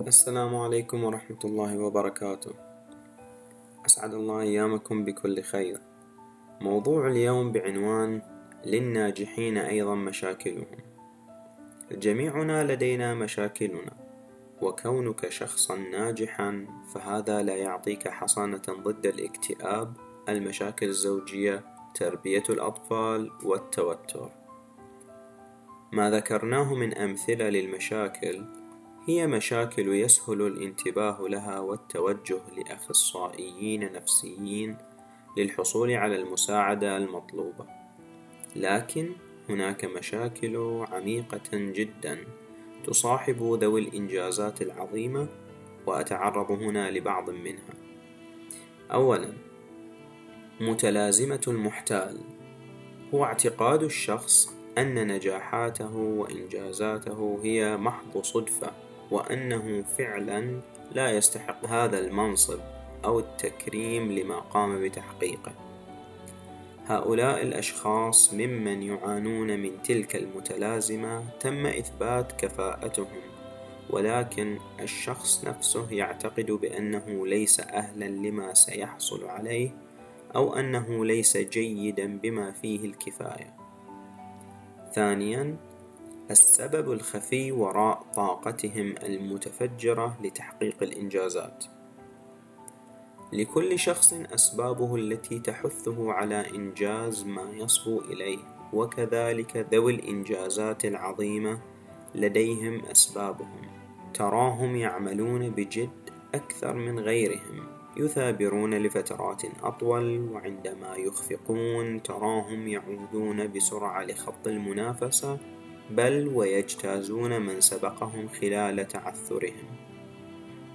السلام عليكم ورحمة الله وبركاته. أسعد الله أيامكم بكل خير. موضوع اليوم بعنوان للناجحين أيضا مشاكلهم. جميعنا لدينا مشاكلنا وكونك شخصا ناجحا فهذا لا يعطيك حصانة ضد الاكتئاب المشاكل الزوجية تربية الأطفال والتوتر. ما ذكرناه من أمثلة للمشاكل هي مشاكل يسهل الانتباه لها والتوجه لأخصائيين نفسيين للحصول على المساعدة المطلوبة. لكن هناك مشاكل عميقة جدا تصاحب ذوي الإنجازات العظيمة وأتعرض هنا لبعض منها. أولا متلازمة المحتال. هو اعتقاد الشخص أن نجاحاته وإنجازاته هي محض صدفة. وأنه فعلا لا يستحق هذا المنصب أو التكريم لما قام بتحقيقه. هؤلاء الأشخاص ممن يعانون من تلك المتلازمة تم إثبات كفاءتهم ولكن الشخص نفسه يعتقد بأنه ليس أهلا لما سيحصل عليه أو أنه ليس جيدا بما فيه الكفاية. ثانيا السبب الخفي وراء طاقتهم المتفجرة لتحقيق الإنجازات. لكل شخص أسبابه التي تحثه على إنجاز ما يصبو إليه وكذلك ذوي الإنجازات العظيمة لديهم أسبابهم. تراهم يعملون بجد أكثر من غيرهم يثابرون لفترات أطول وعندما يخفقون تراهم يعودون بسرعة لخط المنافسة بل ويجتازون من سبقهم خلال تعثرهم.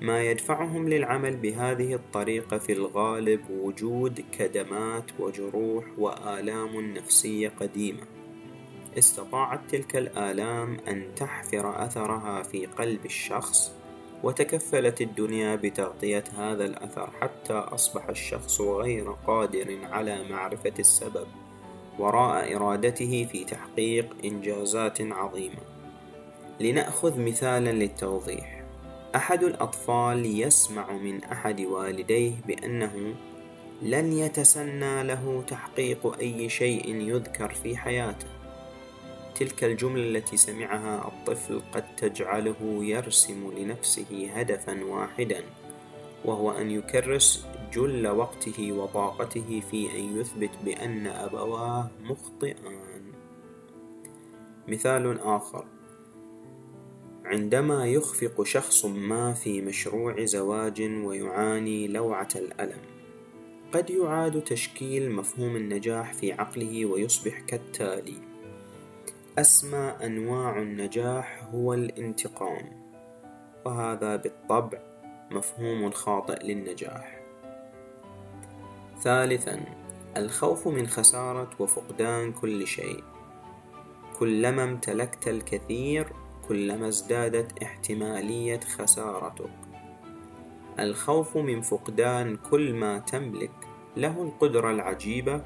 ما يدفعهم للعمل بهذه الطريقة في الغالب وجود كدمات وجروح وآلام نفسية قديمة. استطاعت تلك الآلام أن تحفر أثرها في قلب الشخص وتكفلت الدنيا بتغطية هذا الأثر حتى أصبح الشخص غير قادر على معرفة السبب. وراء إرادته في تحقيق إنجازات عظيمة. لنأخذ مثالا للتوضيح. أحد الأطفال يسمع من أحد والديه بأنه لن يتسنى له تحقيق أي شيء يذكر في حياته. تلك الجملة التي سمعها الطفل قد تجعله يرسم لنفسه هدفا واحدا وهو أن يكرس جل وقته وطاقته في أن يثبت بأن أبواه مخطئان مثال آخر. عندما يخفق شخص ما في مشروع زواج ويعاني لوعة الألم قد يعاد تشكيل مفهوم النجاح في عقله ويصبح كالتالي. أسمى أنواع النجاح هو الانتقام وهذا بالطبع مفهوم خاطئ للنجاح. ثالثا الخوف من خسارة وفقدان كل شيء. كلما امتلكت الكثير كلما ازدادت احتمالية خسارتك. الخوف من فقدان كل ما تملك له القدرة العجيبة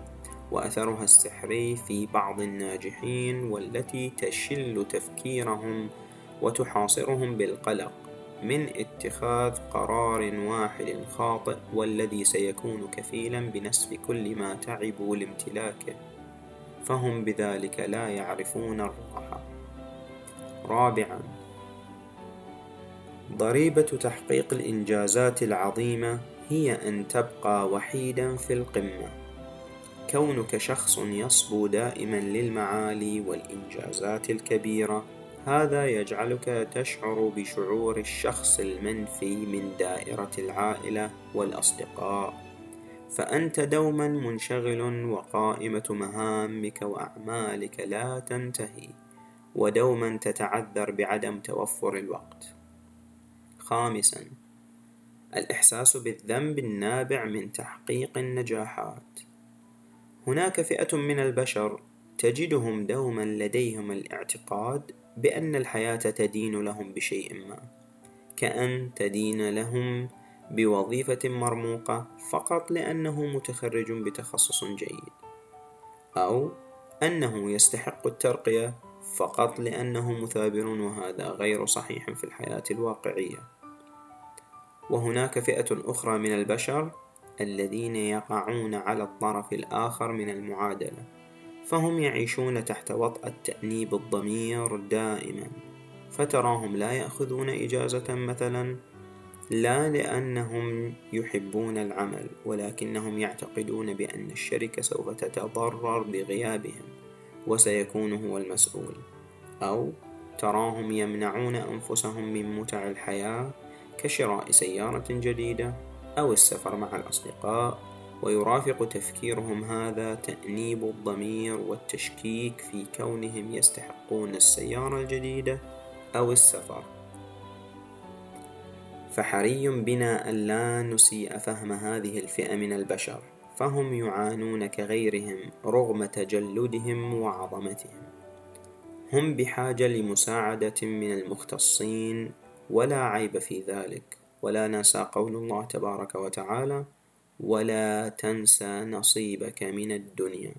وأثرها السحري في بعض الناجحين والتي تشل تفكيرهم وتحاصرهم بالقلق. من اتخاذ قرار واحد خاطئ والذي سيكون كفيلا بنسف كل ما تعبوا لامتلاكه فهم بذلك لا يعرفون الراحة. رابعا ضريبة تحقيق الإنجازات العظيمة هي أن تبقى وحيدا في القمة. كونك شخص يصبو دائما للمعالي والإنجازات الكبيرة هذا يجعلك تشعر بشعور الشخص المنفي من دائرة العائلة والأصدقاء. فأنت دوما منشغل وقائمة مهامك وأعمالك لا تنتهي ودوما تتعذر بعدم توفر الوقت. خامسا الإحساس بالذنب النابع من تحقيق النجاحات. هناك فئة من البشر تجدهم دوما لديهم الاعتقاد بأن الحياة تدين لهم بشيء ما كأن تدين لهم بوظيفة مرموقة فقط لأنه متخرج بتخصص جيد أو أنه يستحق الترقية فقط لأنه مثابر وهذا غير صحيح في الحياة الواقعية. وهناك فئة أخرى من البشر الذين يقعون على الطرف الآخر من المعادلة فهم يعيشون تحت وطأة تأنيب الضمير دائما فتراهم لا يأخذون إجازة مثلا لا لأنهم يحبون العمل ولكنهم يعتقدون بأن الشركة سوف تتضرر بغيابهم وسيكون هو المسؤول. أو تراهم يمنعون أنفسهم من متع الحياة كشراء سيارة جديدة أو السفر مع الأصدقاء. ويرافق تفكيرهم هذا تأنيب الضمير والتشكيك في كونهم يستحقون السيارة الجديدة أو السفر. فحري بنا أن لا نسيء فهم هذه الفئة من البشر فهم يعانون كغيرهم رغم تجلدهم وعظمتهم. هم بحاجة لمساعدة من المختصين ولا عيب في ذلك. ولا ننسى قول الله تبارك وتعالى ولا تنسى نصيبك من الدنيا.